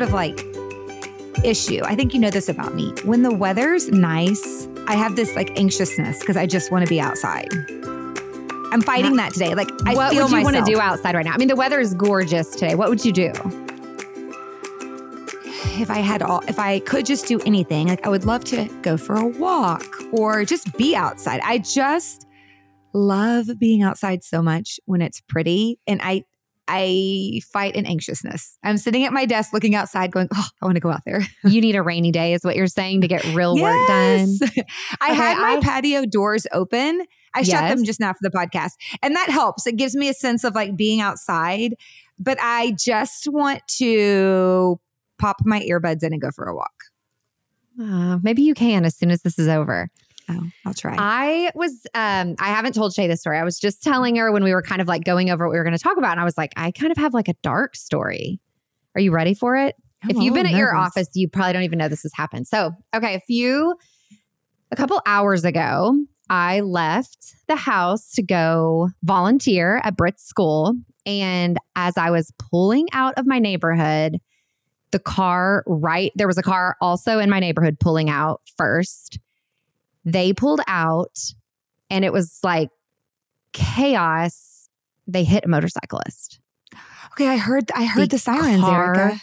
sort of like issue. I think you know this about me. When the weather's nice, I have this like anxiousness because I just want to be outside. I'm fighting that today. Like I what feel would you want to do outside right now? I mean, the weather is gorgeous today. What would you do? if I had all, if I could just do anything, like I would love to go for a walk or just be outside. I just love being outside so much when it's pretty, and I, I fight an anxiousness. I'm sitting at my desk looking outside, going, "Oh, I want to go out there." You need a rainy day, is what you're saying, to get real work done. I Okay, had my I- patio doors open. I shut them just now for the podcast, and that helps. It gives me a sense of like being outside, but I just want to pop my earbuds in and go for a walk. Uh, maybe you can as soon as this is over. Oh, I'll try. I was, um, I haven't told Shay this story. I was just telling her when we were kind of like going over what we were going to talk about. And I was like, I kind of have like a dark story. Are you ready for it? I'm if you've been at your office, you probably don't even know this has happened. So, okay, a few, a couple hours ago, I left the house to go volunteer at Brit's school. And as I was pulling out of my neighborhood, the car right there was a car also in my neighborhood pulling out first. They pulled out and it was like chaos. They hit a motorcyclist. Okay, I heard. I heard the, The sirens, car- Erika.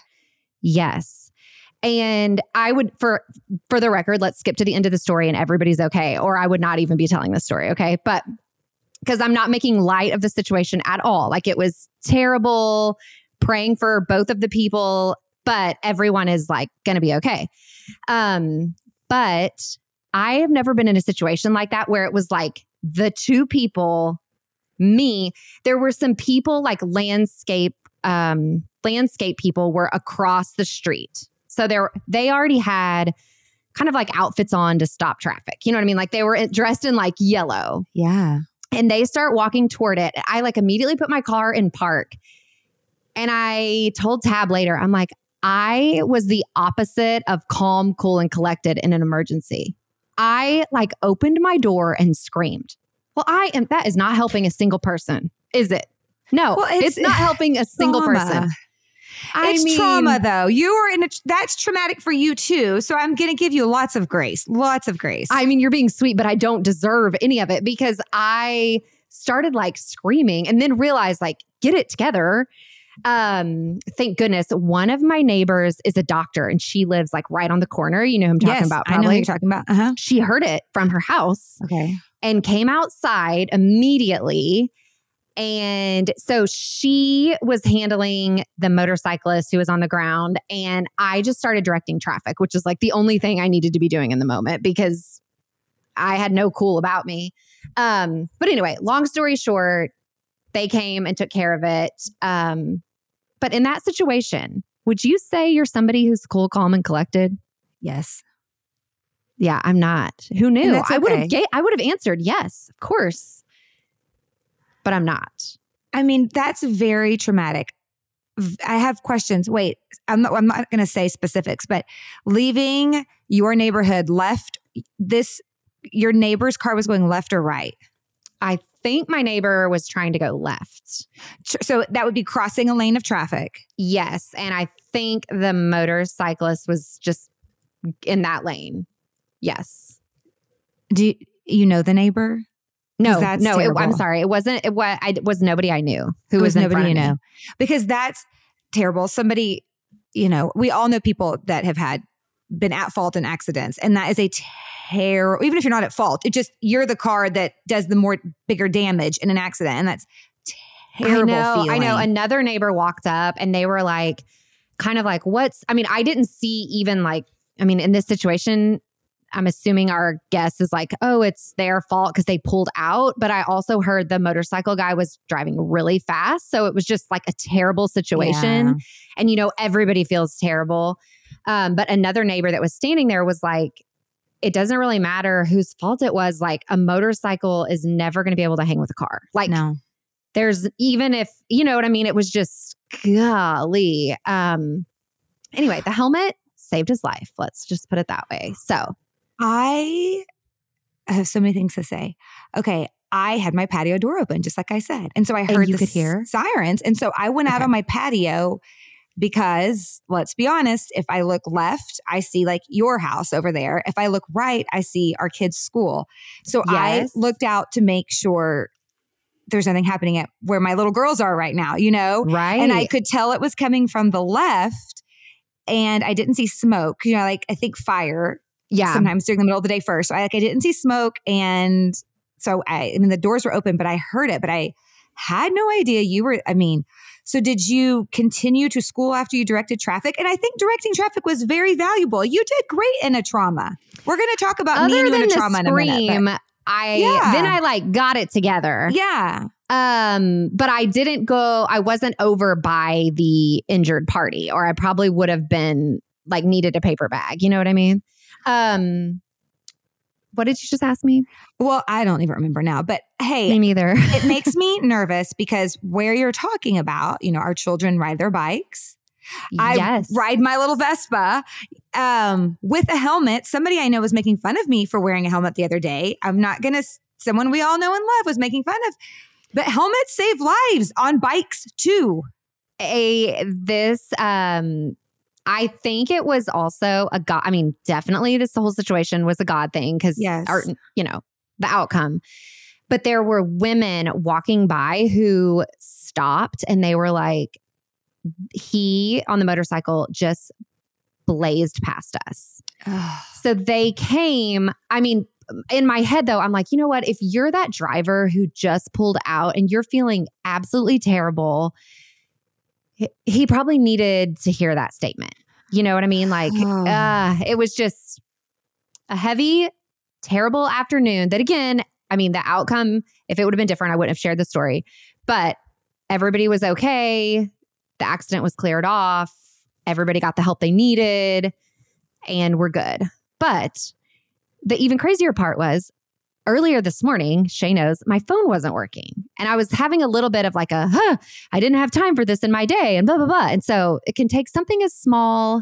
Yes. And I would for for the record, let's skip to the end of the story and everybody's okay or I would not even be telling this story, okay? But because I'm not making light of the situation at all. Like it was terrible praying for both of the people, but everyone is like going to be okay. Um but I have never been in a situation like that where it was like the two people me, there were some people like landscape um landscape people were across the street. So there they already had kind of like outfits on to stop traffic. You know what I mean? Like they were dressed in like yellow Yeah. and they start walking toward it. I like immediately put my car in park. And I told Tab later, I'm like, I was the opposite of calm, cool, and collected in an emergency. I like opened my door and screamed. Well, I am that is not helping a single person, is it? No, Well, it's, it's- not helping a single Trauma. person. I it's mean, trauma, though. You are in a. That's traumatic for you too. So I'm going to give you lots of grace. Lots of grace. I mean, you're being sweet, but I don't deserve any of it because I started like screaming and then realized like, get it together. Um, thank goodness one of my neighbors is a doctor and she lives like right on the corner. You know who I'm talking yes, about, I know you're talking about. Uh huh. she heard it from her house Okay. and came outside immediately. And so she was handling the motorcyclist who was on the ground. And I just started directing traffic, which is like the only thing I needed to be doing in the moment because I had no cool about me. Um, but anyway, long story short, they came and took care of it. Um, but in that situation, would you say you're somebody who's cool, calm, and collected? Yes. Yeah, I'm not. Who knew? that's I would have ga- I would have answered yes, of course. But I'm not. I mean, that's very traumatic. I have questions. Wait, I'm not, I'm not going to say specifics, but leaving your neighborhood left, this, your neighbor's car was going left or right. I think my neighbor was trying to go left. So that would be crossing a lane of traffic. Yes, and I think the motorcyclist was just in that lane. Yes. Do you, you know the neighbor? No, no, it, I'm sorry. It wasn't. It was. I it was nobody I knew who It was, in nobody you know because that's terrible somebody you know we all know people that have had been at fault in accidents and that is a terrible even if you're not at fault it just you're the car that does the more bigger damage in an accident and that's terrible I know. feeling. I know. Another neighbor walked up and they were like, kind of like, what's, I mean, I didn't see even like, I mean, in this situation, I'm assuming our guess is like, oh, it's their fault because they pulled out. But I also heard the motorcycle guy was driving really fast. So it was just like a terrible situation. Yeah. And, you know, everybody feels terrible. Um, but another neighbor that was standing there was like, it doesn't really matter whose fault it was. Like, a motorcycle is never going to be able to hang with a car. Like, no there's even if you know what I mean, it was just golly. Um anyway, the helmet saved his life. Let's just put it that way. So I have so many things to say. Okay. I had my patio door open, just like I said. And so I heard you could hear? sirens. And so I went out on my patio because let's be honest, if I look left, I see like your house over there. If I look right, I see our kids' school. So Yes. I looked out to make sure there's nothing happening at where my little girls are right now, you know? Right. And I could tell it was coming from the left and I didn't see smoke. You know, like I think fire yeah. sometimes during the middle of the day first. So I like I didn't see smoke and so I I mean the doors were open, but I heard it, but I had no idea you were I mean, so did you continue to school after you directed traffic? And I think directing traffic was very valuable. You did great in a trauma. We're going to talk about me Other and you in a trauma in a minute. I Yeah. then I like got it together. yeah. Um, but I didn't go, I wasn't over by the injured party, or I probably would have been like needed a paper bag. You know what I mean? Um, what did you just ask me? Well, I don't even remember now, but hey, Me neither. it makes me nervous because where you're talking about, you know, our children ride their bikes. I ride my little Vespa um, with a helmet. Somebody I know was making fun of me for wearing a helmet the other day. I'm not going to, someone we all know and love was making fun of, but helmets save lives on bikes too. a this um I think it was also a God. I mean, definitely this whole situation was a God thing because, Yes. you know, the outcome. But there were women walking by who stopped and they were like, he on the motorcycle just blazed past us. So they came. I mean, in my head, though, I'm like, you know what? If you're that driver who just pulled out and you're feeling absolutely terrible, he, probably needed to hear that statement. You know what I mean? Like, uh, it was just a heavy, terrible afternoon that, again, I mean, the outcome, if it would have been different, I wouldn't have shared the story. But everybody was okay. The accident was cleared off. Everybody got the help they needed, and we're good. But the even crazier part was earlier this morning, Shay knows my phone wasn't working. And I was having a little bit of like a, huh, I didn't have time for this in my day and blah, blah, blah. And so it can take something as small,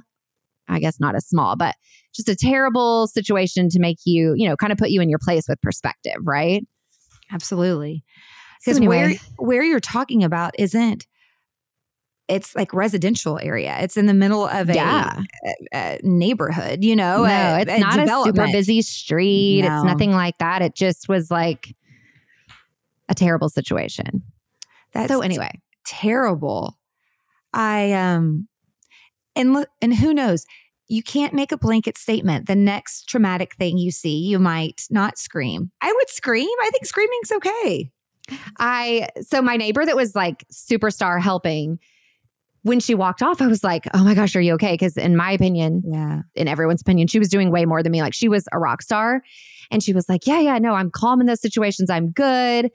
I guess not as small, but just a terrible situation to make you, you know, kind of put you in your place with perspective, right? Absolutely. So Because anyway. where where you're talking about isn't it's like residential area. It's in the middle of a, Yeah. a- a neighborhood, you know. no, a- it's a not a super busy street. No. It's nothing like that. It just was like a terrible situation. That's so anyway, terrible. I um and look and who knows, you can't make a blanket statement. The next traumatic thing you see, you might not scream. I would scream. I think screaming's okay. I so my neighbor that was like superstar helping when she walked off, I was like, "Oh my gosh, are you okay?" Because in my opinion, Yeah. in everyone's opinion, she was doing way more than me. Like she was a rock star, and she was like, "Yeah, yeah, no, I'm calm in those situations. I'm good."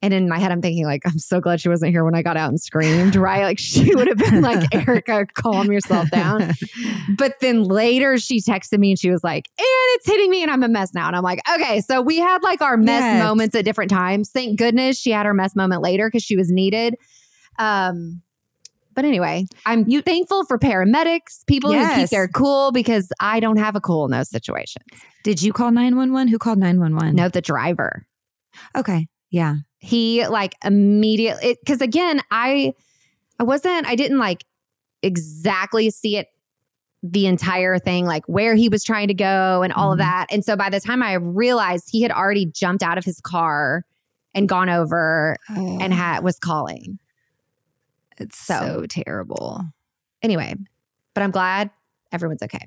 And in my head, I'm thinking like, "I'm so glad she wasn't here when I got out and screamed." Right? Like she would have been like, "Erika, calm yourself down." But then later she texted me and she was like, and it's hitting me and I'm a mess now. And I'm like, okay, so we had like our mess Yes. moments at different times. Thank goodness she had her mess moment later because she was needed. Um, but anyway, I'm thankful for paramedics, people who keep their cool because I don't have a cool in those situations. Did you call 911? Who called 911? No, the driver. Okay. Yeah. he like immediately because again i i wasn't i didn't like exactly see it the entire thing like where he was trying to go and all of Mhm. that and so by the time i realized he had already jumped out of his car and gone over and had was calling it's so- so terrible. anyway but i'm glad everyone's okay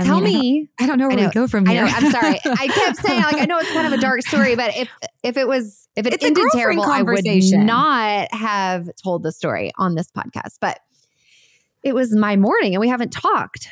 I tell mean, I don't- me I don't know I where know- we go from I here. know. I'm sorry. I kept saying like I know it's kind of a dark story, but if if it was if it It's ended terrible, I would not have told the story on this podcast. But it was my morning, and we haven't talked.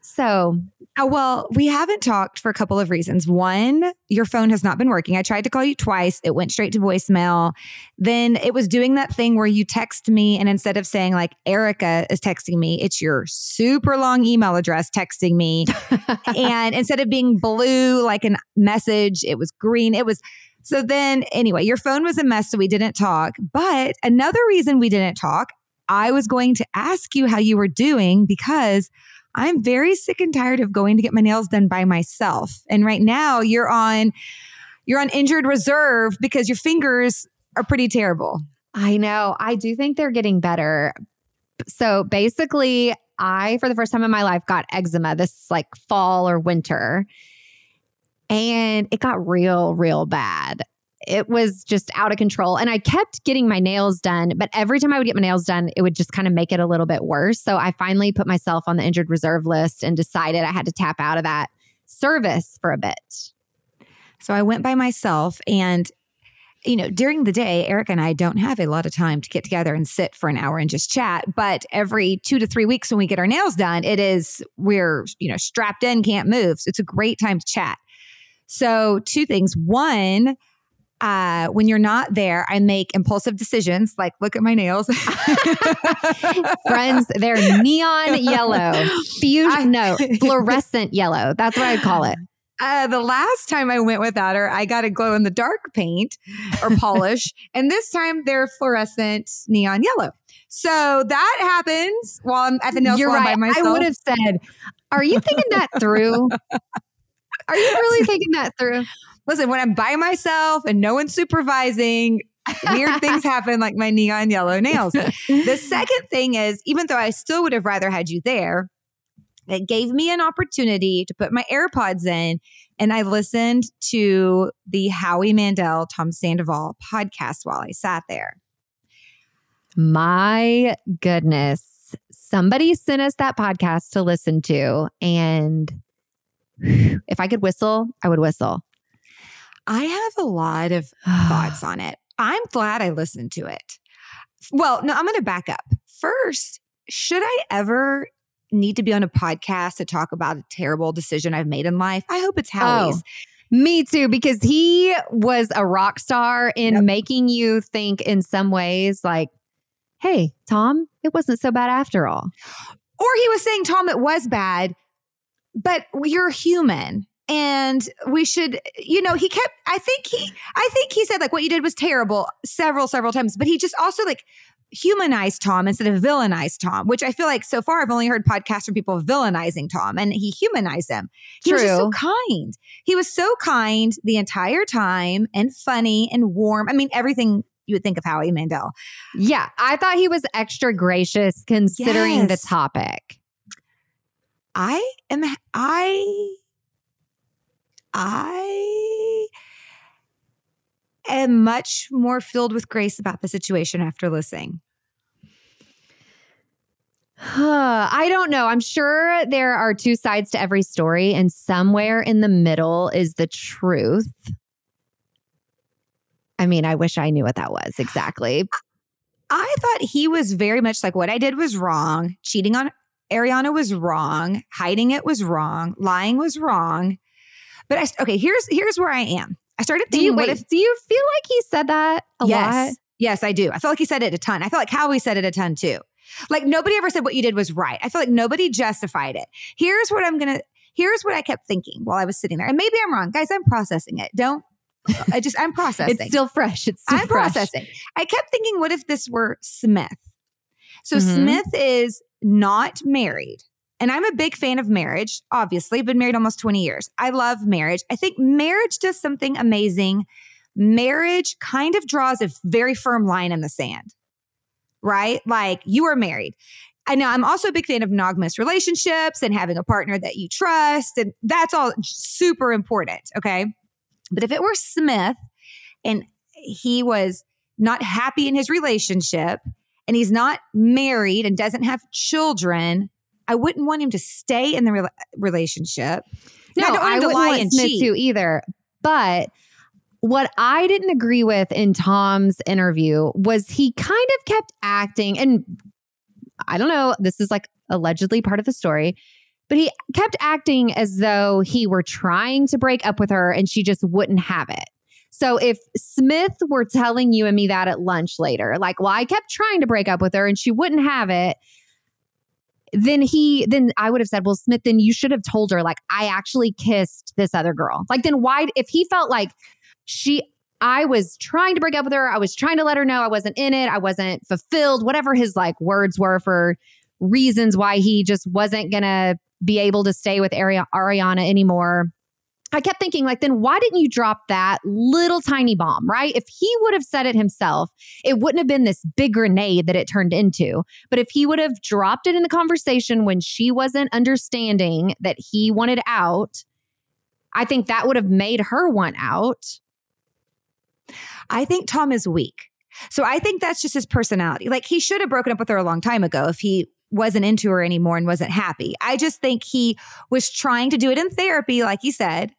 So Uh, well, we haven't talked for a couple of reasons. One, your phone has not been working. I tried to call you twice. It went straight to voicemail. Then it was doing that thing where you text me, and instead of saying like Erika is texting me, it's your super long email address texting me. and instead of being blue like a message, it was green. It was so then anyway, your phone was a mess, so we didn't talk. But another reason we didn't talk, I was going to ask you how you were doing because I'm very sick and tired of going to get my nails done by myself. And right now you're on you're on injured reserve because your fingers are pretty terrible. I know I do think they're getting better. So basically, I, for the first time in my life, got eczema this like fall or winter. And it got real, real bad. It was just out of control. And I kept getting my nails done, but every time I would get my nails done, it would just kind of make it a little bit worse. So I finally put myself on the injured reserve list and decided I had to tap out of that service for a bit. So I went by myself and you know, during the day, Eric and I don't have a lot of time to get together and sit for an hour and just chat. But every two to three weeks when we get our nails done, it is we're, you know, strapped in, can't move. So it's a great time to chat. So, two things. One, uh, when you're not there, I make impulsive decisions like look at my nails. Friends, they're neon yellow, fusion, no, fluorescent yellow. That's what I call it. Uh, the last time I went without her, I got a glow in the dark paint or polish, and this time they're fluorescent neon yellow. So that happens while I'm at the nail You're salon right. by myself. I would have said, "Are you thinking that through? Are you really thinking that through?" Listen, when I'm by myself and no one's supervising, weird things happen like my neon yellow nails. the second thing is, even though I still would have rather had you there, it gave me an opportunity to put my AirPods in and I listened to the Howie Mandel, Tom Sandoval podcast while I sat there. My goodness. Somebody sent us that podcast to listen to. And if I could whistle, I would whistle. I have a lot of thoughts on it. I'm glad I listened to it. Well, no, I'm going to back up. First, should I ever need to be on a podcast to talk about a terrible decision I've made in life? I hope it's Howie's. Oh, me too, because he was a rock star in Yep. making you think in some ways like, hey, Tom, it wasn't so bad after all. Or he was saying, Tom, it was bad, but you're human. And we should, you know, he kept, I think he, I think he said like what you did was terrible several, several times, but he just also like humanized Tom instead of villainized Tom, which I feel like so far I've only heard podcasts from people villainizing Tom and he humanized him. He was just so True. kind. He was so kind the entire time and funny and warm. I mean, everything you would think of Howie Mandel. Yeah, I thought he was extra gracious considering the topic. I am I I am much more filled with grace about the situation after listening. I don't know. I'm sure there are two sides to every story, and somewhere in the middle is the truth. I mean, I wish I knew what that was exactly. I thought he was very much like what I did was wrong. Cheating on Ariana was wrong. Hiding it was wrong. Lying was wrong. But I okay, here's here's where I am. I started Do thinking, you what wait? if do you feel like he said that a yes, lot? yes, I do. I feel like he said it a ton. I feel like Howie said it a ton too. Like nobody ever said what you did was right. I feel like nobody justified it. Here's what I'm gonna. Here's what I kept thinking while I was sitting there, and maybe I'm wrong, guys. I'm processing it. Don't. I just I'm processing. It's still fresh. It's still I'm fresh. processing. I kept thinking, what if this were Smith? So Mhm. Smith is not married. And I'm a big fan of marriage, obviously. I've been married almost 20 years. I love marriage. I think marriage does something amazing. Marriage kind of draws a very firm line in the sand, right? Like you are married. I know I'm also a big fan of monogamous relationships and having a partner that you trust. And that's all super important. Okay. But if it were Smith and he was not happy in his relationship and he's not married and doesn't have children, I wouldn't want him to stay in the rela- relationship. And No, I don't want I to wouldn't lie want and Smith cheat. to either. But what I didn't agree with in Tom's interview was he kind of kept acting, and I don't know, this is like allegedly part of the story, but he kept acting as though he were trying to break up with her and she just wouldn't have it. So if Smith were telling you and me that at lunch later, like, well, I kept trying to break up with her and she wouldn't have it, then he then I would have said, well, Smith, then you should have told her, like, I actually kissed this other girl. Like, then why if he felt like she I was trying to break up with her, I was trying to let her know I wasn't in it, I wasn't fulfilled, whatever his like words were for reasons why he just wasn't gonna be able to stay with Ari- Ariana anymore. I kept thinking, like, then why didn't you drop that little tiny bomb, right? If he would have said it himself, it wouldn't have been this big grenade that it turned into. But if he would have dropped it in the conversation when she wasn't understanding that he wanted out, I think that would have made her want out. I think Tom is weak. So I think that's just his personality. Like he should have broken up with her a long time ago if he wasn't into her anymore and wasn't happy. I just think he was trying to do it in therapy, like he said.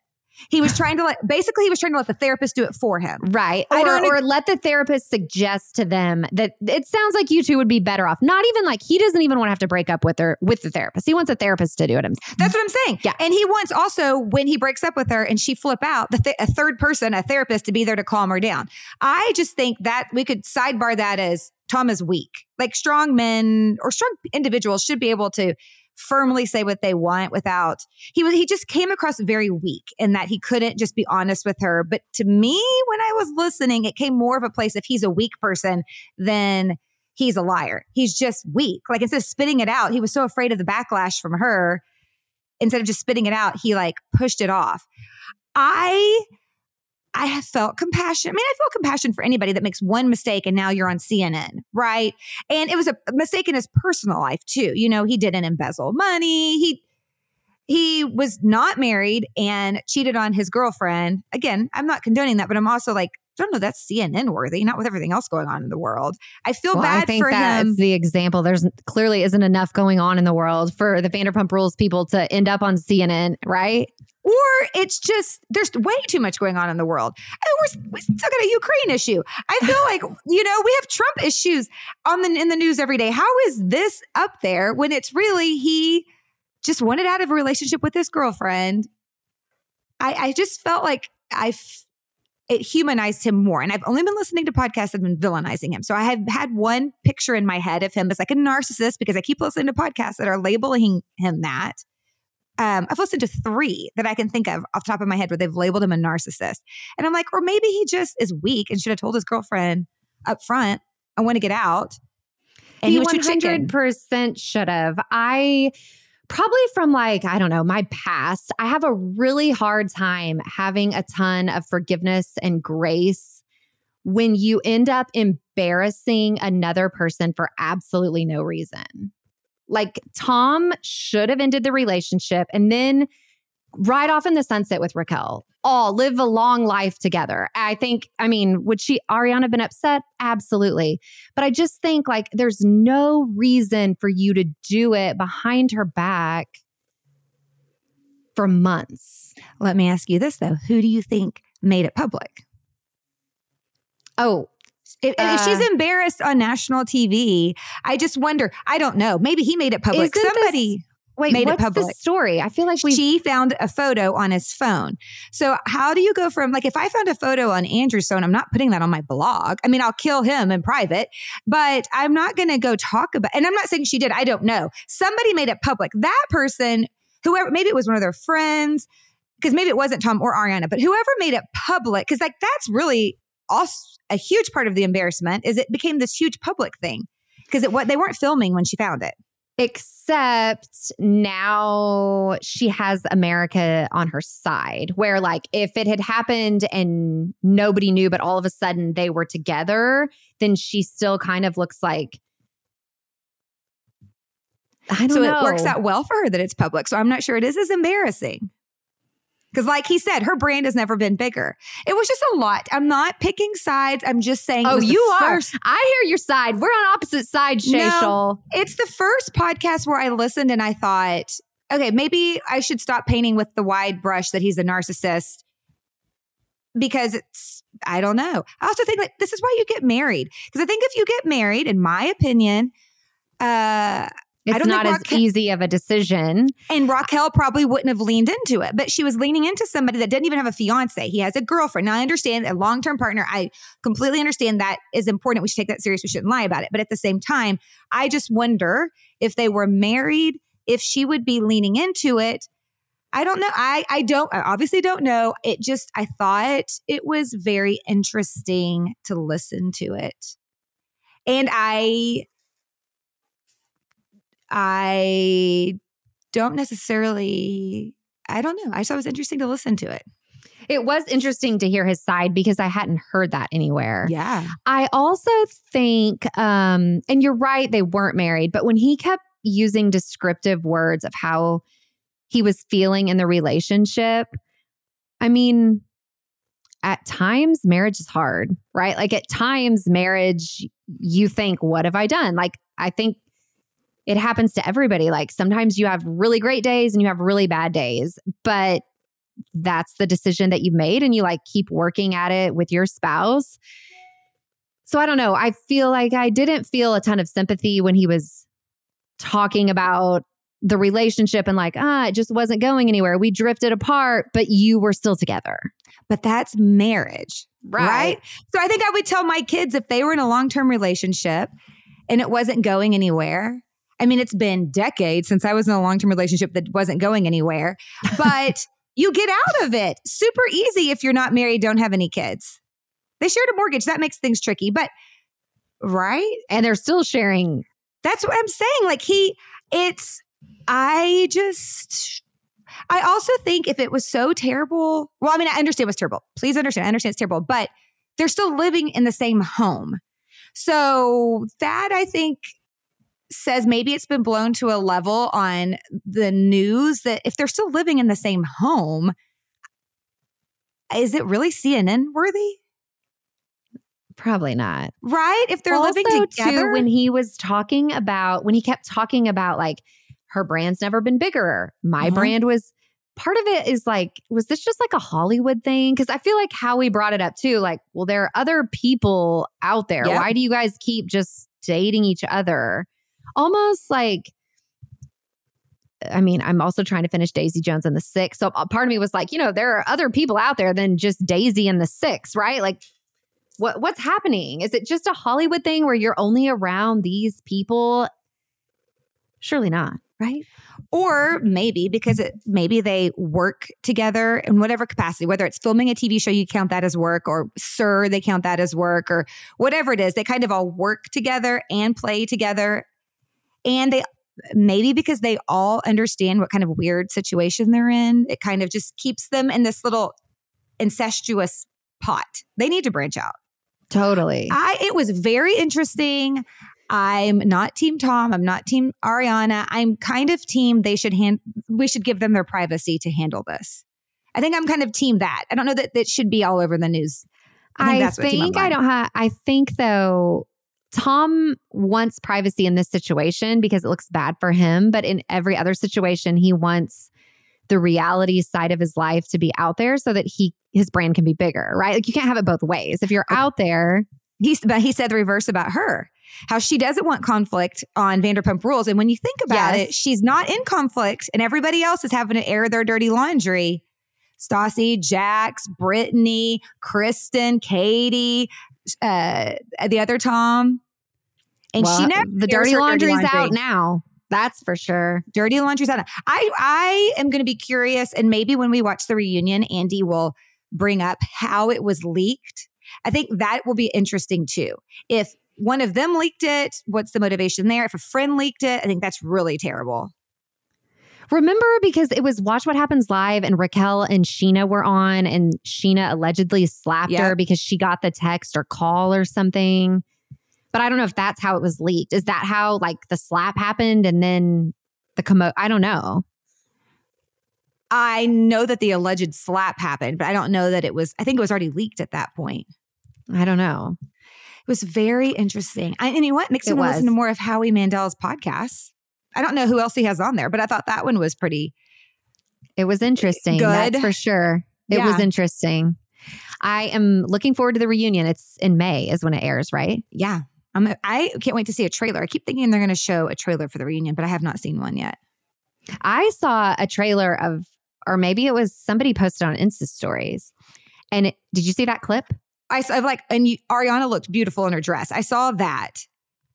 He was trying to let, basically, he was trying to let the therapist do it for him. Right. Or, or let the therapist suggest to them that it sounds like you two would be better off. Not even like he doesn't even want to have to break up with her, with the therapist. He wants a therapist to do it himself. That's what I'm saying. Yeah. And he wants also, when he breaks up with her and she flip out, the th- a third person, a therapist to be there to calm her down. I just think that we could sidebar that as Tom is weak. Like strong men or strong individuals should be able to firmly say what they want without he was he just came across very weak in that he couldn't just be honest with her. But to me when i was listening it came more of a place if he's a weak person than he's a liar. He's just weak. Like instead of spitting it out he was so afraid of the backlash from her. Instead of just spitting it out he like pushed it off. I I have felt compassion. I mean, I feel compassion for anybody that makes one mistake and now you're on CNN, right? And it was a mistake in his personal life too. You know, he didn't embezzle money. He he was not married and cheated on his girlfriend. Again, I'm not condoning that, but I'm also like, I don't know, that's CNN worthy, not with everything else going on in the world. I feel well, bad I think for that's him. the example. There's clearly isn't enough going on in the world for the Vanderpump Rules people to end up on CNN, right? Or it's just there's way too much going on in the world. I mean, we're, we still got a Ukraine issue. I feel like you know we have Trump issues on the in the news every day. How is this up there when it's really he just wanted out of a relationship with his girlfriend? I, I just felt like I f- it humanized him more. And I've only been listening to podcasts that have been villainizing him. So I have had one picture in my head of him as like a narcissist because I keep listening to podcasts that are labeling him that um, I've listened to three that I can think of off the top of my head where they've labeled him a narcissist. And I'm like, or maybe he just is weak and should have told his girlfriend up front, I want to get out. And he, he 100% should have. I probably from like, I don't know, my past, I have a really hard time having a ton of forgiveness and grace when you end up embarrassing another person for absolutely no reason. Like Tom should have ended the relationship and then ride off in the sunset with Raquel. All live a long life together. I think, I mean, would she, Ariana, been upset? Absolutely. But I just think like there's no reason for you to do it behind her back for months. Let me ask you this though Who do you think made it public? Oh, if, uh, if, she's uh, embarrassed on national TV, I just wonder. I don't know. Maybe he made it public. Somebody. This, wait, made it public. the story? I feel like we. She found a photo on his phone. So how do you go from like if I found a photo on Andrew's phone, I'm not putting that on my blog. I mean, I'll kill him in private, but I'm not going to go talk about. And I'm not saying she did. I don't know. Somebody made it public. That person, whoever, maybe it was one of their friends, because maybe it wasn't Tom or Ariana, but whoever made it public, because like that's really also a huge part of the embarrassment is it became this huge public thing because it what they weren't filming when she found it. Except now she has America on her side, where like if it had happened and nobody knew, but all of a sudden they were together, then she still kind of looks like I don't so know. it works out well for her that it's public. So I'm not sure it is as embarrassing. Because, like he said, her brand has never been bigger. It was just a lot. I'm not picking sides. I'm just saying. Oh, you are. First- I hear your side. We're on opposite sides, Shay no, It's the first podcast where I listened and I thought, okay, maybe I should stop painting with the wide brush that he's a narcissist because it's, I don't know. I also think that this is why you get married. Because I think if you get married, in my opinion, uh, it's not as easy of a decision. And Raquel probably wouldn't have leaned into it, but she was leaning into somebody that didn't even have a fiance. He has a girlfriend. Now I understand a long term partner. I completely understand that is important. We should take that serious. We shouldn't lie about it. But at the same time, I just wonder if they were married, if she would be leaning into it. I don't know. I I don't I obviously don't know. It just I thought it was very interesting to listen to it. And I I don't necessarily I don't know. I thought it was interesting to listen to it. It was interesting to hear his side because I hadn't heard that anywhere. Yeah. I also think, um, and you're right, they weren't married, but when he kept using descriptive words of how he was feeling in the relationship, I mean, at times marriage is hard, right? Like at times marriage, you think, what have I done? Like, I think it happens to everybody. Like sometimes you have really great days and you have really bad days, but that's the decision that you've made and you like keep working at it with your spouse. So I don't know. I feel like I didn't feel a ton of sympathy when he was talking about the relationship and like, ah, it just wasn't going anywhere. We drifted apart, but you were still together. But that's marriage, right? right? So I think I would tell my kids if they were in a long term relationship and it wasn't going anywhere. I mean, it's been decades since I was in a long term relationship that wasn't going anywhere, but you get out of it super easy if you're not married, don't have any kids. They shared a mortgage. That makes things tricky, but right? And they're still sharing. That's what I'm saying. Like, he, it's, I just, I also think if it was so terrible, well, I mean, I understand it was terrible. Please understand. I understand it's terrible, but they're still living in the same home. So that I think says maybe it's been blown to a level on the news that if they're still living in the same home, is it really CNN worthy? Probably not. Right? If they're also, living together. Too, when he was talking about, when he kept talking about like her brand's never been bigger, my uh-huh. brand was part of it is like, was this just like a Hollywood thing? Because I feel like Howie brought it up too, like, well, there are other people out there. Yep. Why do you guys keep just dating each other? Almost like I mean, I'm also trying to finish Daisy Jones and the Six. So uh, part of me was like, you know, there are other people out there than just Daisy and the Six, right? Like, what what's happening? Is it just a Hollywood thing where you're only around these people? Surely not, right? Or maybe because it maybe they work together in whatever capacity, whether it's filming a TV show, you count that as work, or Sir, they count that as work, or whatever it is. They kind of all work together and play together and they maybe because they all understand what kind of weird situation they're in, it kind of just keeps them in this little incestuous pot. They need to branch out. Totally. I it was very interesting. I'm not team Tom. I'm not team Ariana. I'm kind of team they should hand we should give them their privacy to handle this. I think I'm kind of team that. I don't know that that should be all over the news. I think, I, think I don't have I think though Tom wants privacy in this situation because it looks bad for him. But in every other situation, he wants the reality side of his life to be out there so that he his brand can be bigger, right? Like you can't have it both ways. If you're out there, he's but he said the reverse about her. How she doesn't want conflict on Vanderpump Rules, and when you think about yes. it, she's not in conflict, and everybody else is having to air their dirty laundry. Stassi, Jax, Brittany, Kristen, Katie, uh, the other Tom. And well, she never the dirty laundry's dirty laundry. out now. That's for sure. Dirty laundry's out. I I am going to be curious, and maybe when we watch the reunion, Andy will bring up how it was leaked. I think that will be interesting too. If one of them leaked it, what's the motivation there? If a friend leaked it, I think that's really terrible. Remember because it was Watch What Happens Live and Raquel and Scheana were on and Scheana allegedly slapped yep. her because she got the text or call or something. But I don't know if that's how it was leaked. Is that how like the slap happened and then the commo I don't know. I know that the alleged slap happened, but I don't know that it was I think it was already leaked at that point. I don't know. It was very interesting. I, and you know what? Makes me want to listen to more of Howie Mandel's podcasts. I don't know who else he has on there, but I thought that one was pretty. It was interesting. Good. That's for sure. It yeah. was interesting. I am looking forward to the reunion. It's in May, is when it airs, right? Yeah. I'm, I can't wait to see a trailer. I keep thinking they're going to show a trailer for the reunion, but I have not seen one yet. I saw a trailer of, or maybe it was somebody posted on Insta stories. And it, did you see that clip? I saw like, and you, Ariana looked beautiful in her dress. I saw that.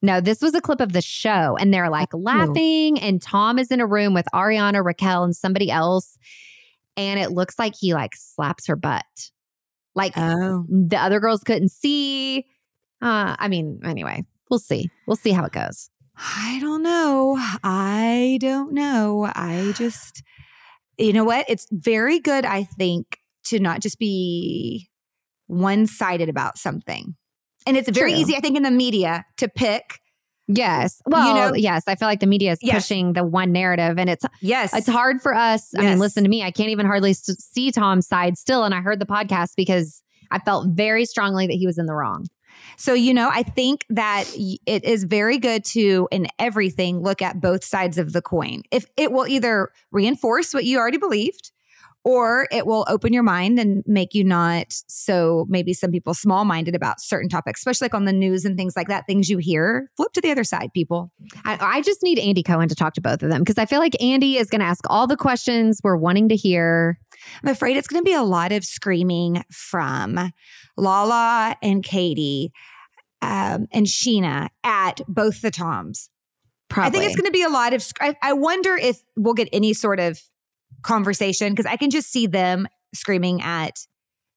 No, this was a clip of the show, and they're like oh. laughing, and Tom is in a room with Ariana, Raquel, and somebody else, and it looks like he like slaps her butt. Like oh. the other girls couldn't see. Uh, I mean, anyway, we'll see. We'll see how it goes. I don't know. I don't know. I just you know what? It's very good, I think, to not just be one sided about something. And it's very True. easy, I think, in the media to pick. Yes. Well, know- yes. I feel like the media is Yes. pushing the one narrative, and it's Yes. it's hard for us. I mean, listen to me. I can't even hardly s- see Tom's side still, and I heard the podcast because I felt very strongly that he was in the wrong. So, you know, I think that it is very good to, in everything, look at both sides of the coin. If it will either reinforce what you already believed, or it will open your mind and make you not so maybe some people small minded about certain topics, especially like on the news and things like that, things you hear. Flip to the other side, people. I, I just need Andy Cohen to talk to both of them because I feel like Andy is going to ask all the questions we're wanting to hear. I'm afraid it's going to be a lot of screaming from Lala and Katie um, and Scheana at both the Toms. Probably. I think it's going to be a lot of. I, I wonder if we'll get any sort of conversation because I can just see them screaming at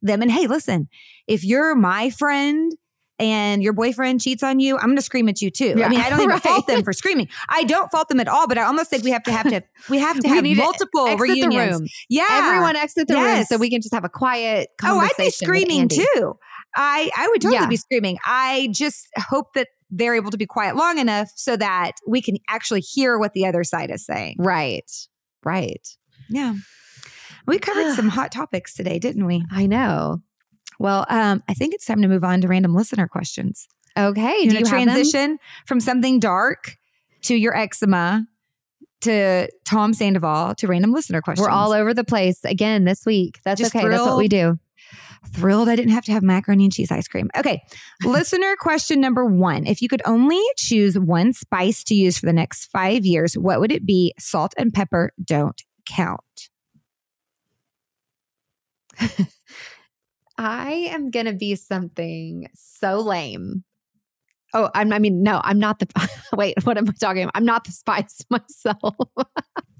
them. And hey, listen, if you're my friend and your boyfriend cheats on you, I'm going to scream at you too. Yeah, I mean, I don't even right. fault them for screaming. I don't fault them at all, but I almost think we have to have to we have to We have multiple Exit reunions. the room. Yeah, Everyone exit the room so we can just have a quiet conversation Oh. I'd be screaming too. I I would totally Yeah. be screaming. I just hope that they're able to be quiet long enough so that we can actually hear what the other side is saying. Right. Right. Yeah. We covered some hot topics today, didn't we? I know. Well, um, I think it's time to move on to random listener questions. Okay. You Do you transition from something dark to your eczema to Tom Sandoval to random listener questions. We're all over the place again this week. That's Just okay. That's what we do. thrilled I didn't have to have macaroni and cheese ice cream. Okay. Listener question number one. If you could only choose one spice to use for the next five years, what would it be? Salt and pepper don't count. I am going to be something so lame. Oh, I'm, I mean, no, I'm not the. Wait, what am I talking about? I'm not the spice myself.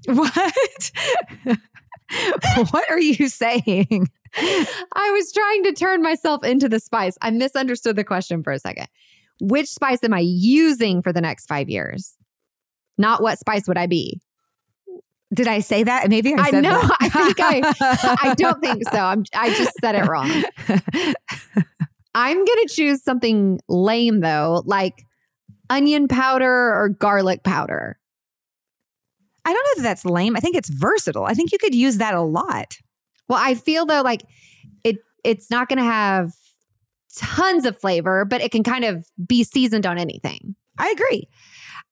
What? what are you saying? I was trying to turn myself into the spice. I misunderstood the question for a second. Which spice am I using for the next five years? Not what spice would I be? Did I say that? Maybe I I know. that. I think I- I don't think so. I'm, I just said it wrong. I'm going to choose something lame though, like onion powder or garlic powder. I don't know if that's lame. I think it's versatile. I think you could use that a lot. Well, I feel though like it it's not going to have tons of flavor, but it can kind of be seasoned on anything. I agree.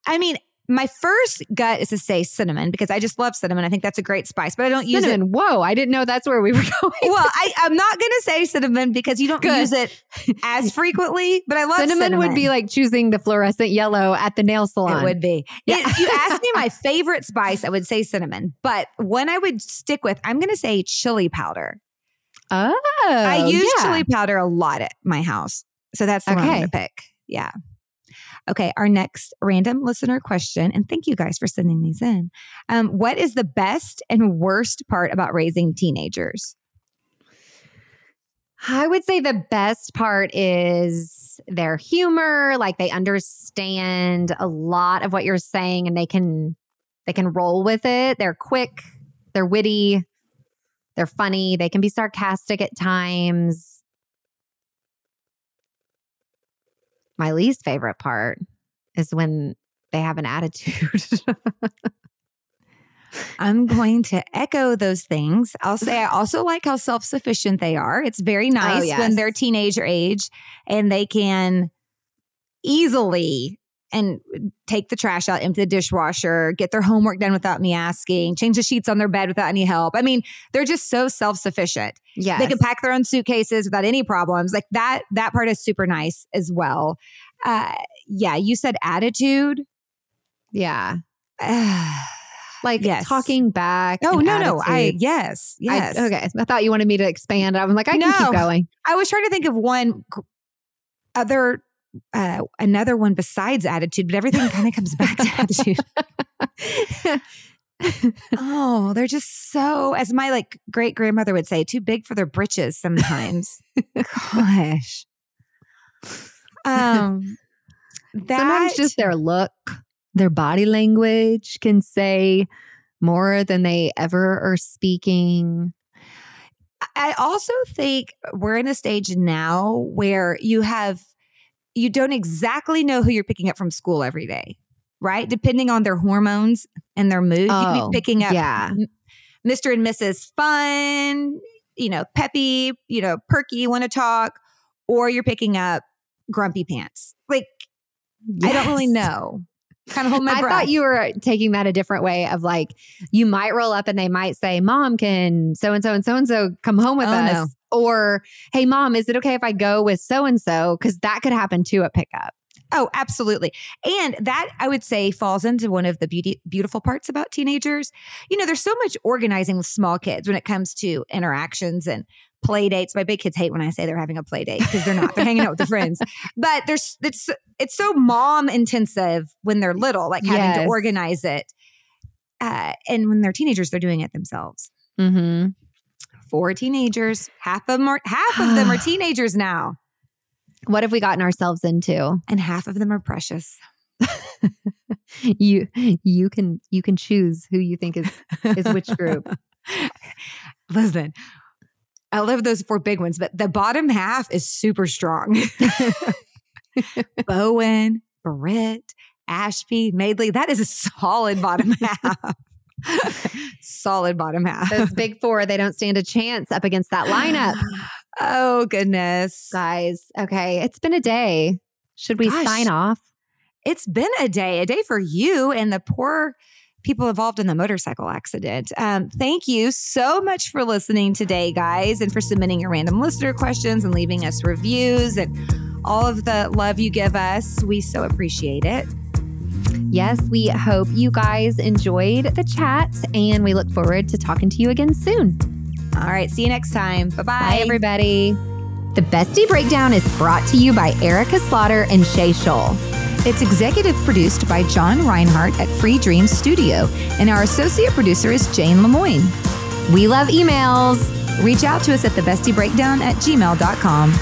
I mean, my first gut is to say cinnamon because I just love cinnamon. I think that's a great spice, but I don't use it. Cinnamon. Whoa, I didn't know that's where we were going. Well, I, I'm not going to say cinnamon because you don't Good. use it as frequently, but I love cinnamon, cinnamon. would be like choosing the fluorescent yellow at the nail salon. It would be. Yeah. If you ask me my favorite spice, I would say cinnamon. But when I would stick with, I'm going to say chili powder. Oh, I use yeah. chili powder a lot at my house. So that's the one I'm going to pick. Yeah. Okay. Our next random listener question, and thank you guys for sending these in. Um, what is the best and worst part about raising teenagers? I would say the best part is their humor. Like they understand a lot of what you're saying and they can they can roll with it. They're quick, they're witty, they're funny, they can be sarcastic at times. My least favorite part is when they have an attitude. I'm going to echo those things. I'll say I also like how self sufficient they are. It's very oh, nice when yes. they're teenager age and they can easily and take the trash out, empty the dishwasher, get their homework done without me asking, change the sheets on their bed without any help. I mean, they're just so self sufficient. Yeah, They can pack their own suitcases without any problems. Like that, that part is super nice as well. Uh, yeah, you said attitude. Yeah. Like Yes. talking back. Oh no, no, I attitude. yes, I- yes. okay. I thought you wanted me to expand. I was like, I can No. keep going. I was trying to think of one other uh another one besides attitude, but everything kind of comes back to attitude. Oh, they're just so as my like great grandmother would say, too big for their britches sometimes. Gosh. Um that Sometimes just their look, their body language can say more than they ever are speaking. I also think we're in a stage now where you have, you don't exactly know who you're picking up from school every day, right? Depending on their hormones and their mood, oh, you could be oh, picking up yeah. Mr. and Mrs. Fun, you know, peppy, you know, perky, want to talk, or you're picking up grumpy pants. Like, yes. I don't really know kind of hold my I breath. thought you were taking that a different way of like you might roll up and they might say, "Mom, can so and so and so and so come home with oh, us?" No. Or, "Hey, mom, is it okay if I go with so and so?" Because that could happen too at pickup. Oh, absolutely. And that I would say falls into one of the beauty, beautiful parts about teenagers. You know, there's so much organizing with small kids when it comes to interactions and play dates. My big kids hate when I say they're having a play date because they're not. They're hanging out with their friends. But there's it's it's so mom intensive when they're little, like having yes. to organize it. Uh, and when they're teenagers, they're doing it themselves. Mm-hmm. Four teenagers, half of them are half of them are teenagers now. What have we gotten ourselves into? And half of them are precious. you you can you can choose who you think is is which group. Listen, I love those four big ones, but the bottom half is super strong. Bowen, Britt, Ashby, Madeley. That is a solid bottom half. solid bottom half. Those big four, they don't stand a chance up against that lineup. oh, goodness. Guys, okay. It's been a day. Should we Gosh, sign off? It's been a day, a day for you and the poor people involved in the motorcycle accident. Um, thank you so much for listening today, guys, and for submitting your random listener questions and leaving us reviews and all of the love you give us. We so appreciate it. Yes, we hope you guys enjoyed the chat and we look forward to talking to you again soon. All right. See you next time. Bye-bye. Bye, everybody. The Bestie Breakdown is brought to you by Erika Slaughter and Shay Shull. It's executive produced by John Reinhardt at Free Dreams Studio, and our associate producer is Jane Lemoyne. We love emails. Reach out to us at thebestiebreakdown at gmail.com.